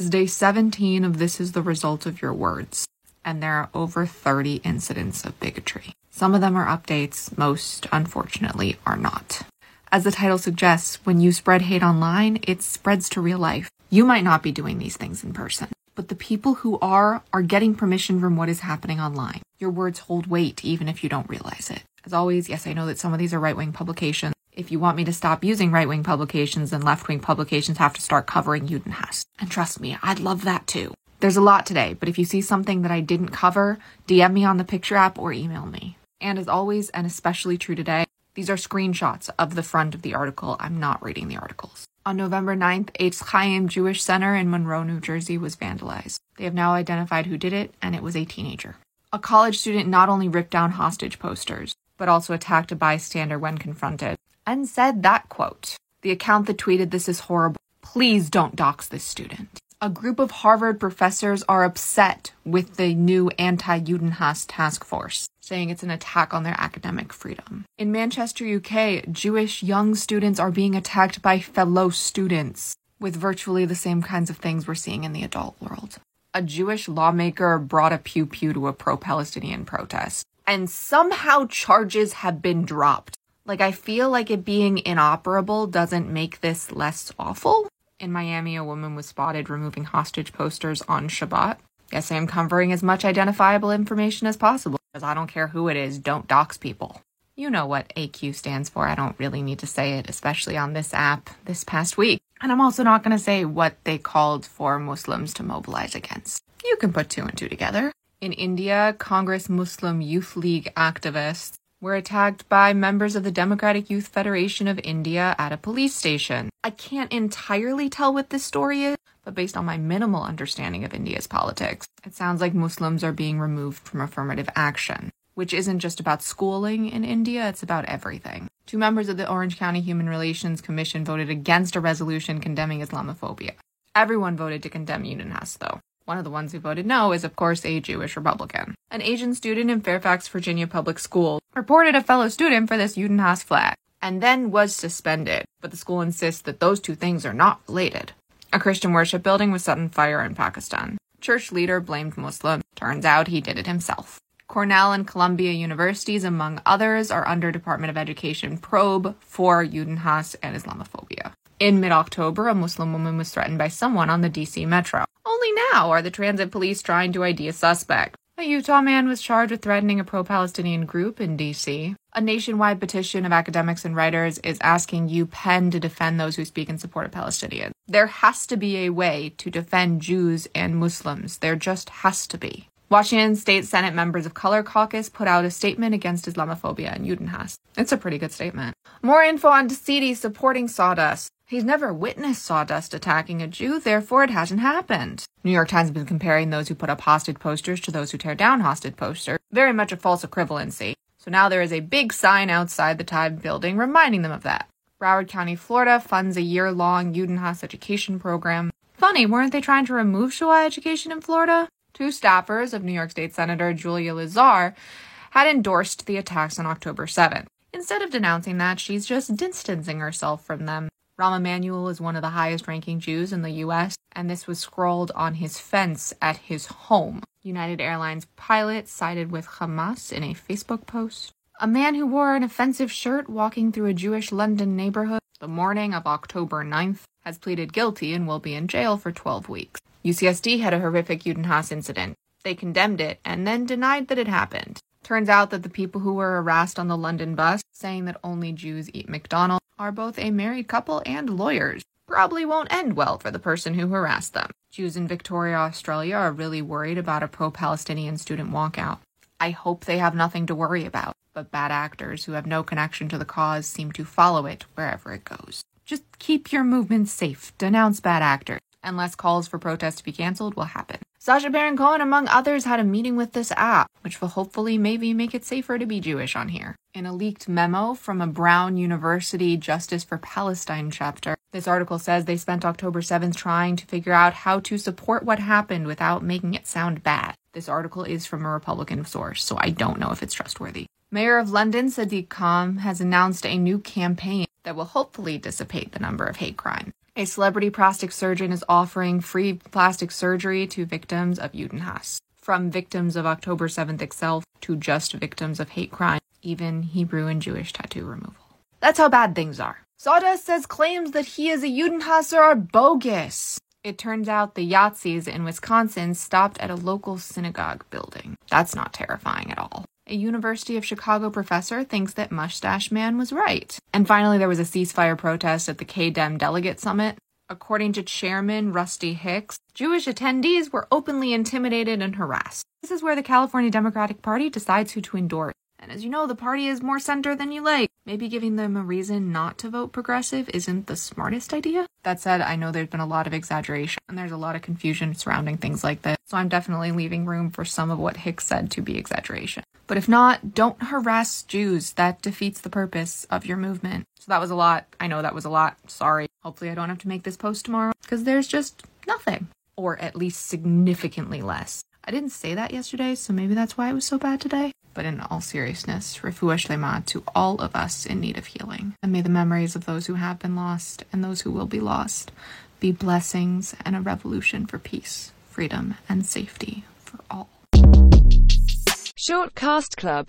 Is day 17 of This is the Result of Your Words, and there are over 30 incidents of bigotry. Some of them are updates, most, unfortunately, are not. As the title suggests, when you spread hate online, it spreads to real life. You might not be doing these things in person, but the people who are are getting permission from what is happening online. Your words hold weight even if you don't realize it. As always, yes, I know that some of these are right wing publications. If you want me to stop using right wing publications, then left wing publications have to start covering Judenhass. And trust me, I'd love that too. There's a lot today, but if you see something that I didn't cover, DM me on the picture app or email me. And as always, and especially true today, these are screenshots of the front of the article. I'm not reading the articles. On November 9th, Eitz Chaim Jewish Center in Monroe, New Jersey was vandalized. They have now identified who did it, and it was a teenager. A college student not only ripped down hostage posters, but also attacked a bystander when confronted, and said that quote The account that tweeted this is horrible. Please don't dox this student. A group of Harvard professors are upset with the new anti Judenhass task force, saying it's an attack on their academic freedom. In Manchester, UK, Jewish young students are being attacked by fellow students with virtually the same kinds of things we're seeing in the adult world. A Jewish lawmaker brought a pew pew to a pro Palestinian protest, and somehow charges have been dropped. Like, I feel like it being inoperable doesn't make this less awful. In Miami, a woman was spotted removing hostage posters on Shabbat. Yes, I am covering as much identifiable information as possible, because I don't care who it is, don't dox people. You know what AQ stands for. I don't really need to say it, especially on this app this past week. And I'm also not going to say what they called for Muslims to mobilize against. You can put two and two together. In India, Congress Muslim Youth League activists were attacked by members of the Democratic Youth Federation of India at a police station. I can't entirely tell what this story is, but based on my minimal understanding of India's politics, it sounds like Muslims are being removed from affirmative action, which isn't just about schooling in India, it's about everything. Two members of the Orange County Human Relations Commission voted against a resolution condemning Islamophobia. Everyone voted to condemn Judenhass, though. One of the ones who voted no is, of course, a Jewish Republican. An Asian student in Fairfax, Virginia public school reported a fellow student for this Judenhass flag and then was suspended, but the school insists that those two things are not related. A Christian worship building was set on fire in Pakistan. Church leader blamed Muslim. Turns out he did it himself. Cornell and Columbia universities, among others, are under Department of Education probe for Judenhass and Islamophobia. In mid October, a Muslim woman was threatened by someone on the DC Metro. Only now are the transit police trying to ID a suspect. A Utah man was charged with threatening a pro Palestinian group in DC. A nationwide petition of academics and writers is asking UPenn to defend those who speak in support of Palestinians. There has to be a way to defend Jews and Muslims. There just has to be. Washington State Senate members of Color Caucus put out a statement against Islamophobia and Judenhass. It's a pretty good statement. More info on Desidy supporting Sawdust. He's never witnessed Sawdust attacking a Jew, therefore it hasn't happened. New York Times has been comparing those who put up hostage posters to those who tear down hostage posters. Very much a false equivalency. So now there is a big sign outside the Time building reminding them of that. Broward County, Florida funds a year long Judenhass education program. Funny, weren't they trying to remove Shoah education in Florida? Two staffers of New York State Senator Julia Salazar had endorsed the attacks on October 7th. Instead of denouncing that, she's just distancing herself from them. Rahm Emanuel is one of the highest ranking Jews in the US, and this was scrawled on his fence at his home. United Airlines pilot sided with Hamas in a Facebook post. A man who wore an offensive shirt walking through a Jewish London neighborhood the morning of October 9th has pleaded guilty and will be in jail for 12 weeks. UCSD had a horrific Judenhass incident. They condemned it and then denied that it happened. Turns out that the people who were harassed on the London bus, saying that only Jews eat McDonald's, are both a married couple and lawyers. Probably won't end well for the person who harassed them. Jews in Victoria, Australia are really worried about a pro Palestinian student walkout. I hope they have nothing to worry about, but bad actors who have no connection to the cause seem to follow it wherever it goes. Just keep your movement safe, denounce bad actors, and less calls for protests to be cancelled will happen. Sacha Baron Cohen, among others, had a meeting with this app, which will hopefully maybe make it safer to be Jewish on here. In a leaked memo from a Brown University Justice for Palestine chapter, this article says they spent October 7th trying to figure out how to support what happened without making it sound bad. This article is from a Republican source, so I don't know if it's trustworthy. Mayor of London, Sadiq Khan, has announced a new campaign that will hopefully dissipate the number of hate crimes. A celebrity plastic surgeon is offering free plastic surgery to victims of Judenhass. From victims of October 7th itself to just victims of hate crime, even Hebrew and Jewish tattoo removal. That's how bad things are. Sawdust says claims that he is a Judenhasser are bogus. It turns out the Yahtzees in Wisconsin stopped at a local synagogue building. That's not terrifying at all. A University of Chicago professor thinks that Mustache Man was right. And finally, there was a ceasefire protest at the CADEM Delegate Summit. According to Chairman Rusty Hicks, Jewish attendees were openly intimidated and harassed. This is where the California Democratic Party decides who to endorse. And as you know, the party is more center than you like. Maybe giving them a reason not to vote progressive isn't the smartest idea. That said, I know there's been a lot of exaggeration and there's a lot of confusion surrounding things like this, so I'm definitely leaving room for some of what Hicks said to be exaggeration. But if not, don't harass Jews. That defeats the purpose of your movement. So that was a lot. I know that was a lot. Sorry. Hopefully, I don't have to make this post tomorrow because there's just nothing, or at least significantly less. I didn't say that yesterday, so maybe that's why it was so bad today. But in all seriousness, refuah shlema to all of us in need of healing. And may the memories of those who have been lost and those who will be lost be blessings and a revolution for peace, freedom, and safety for all. Short Cast Club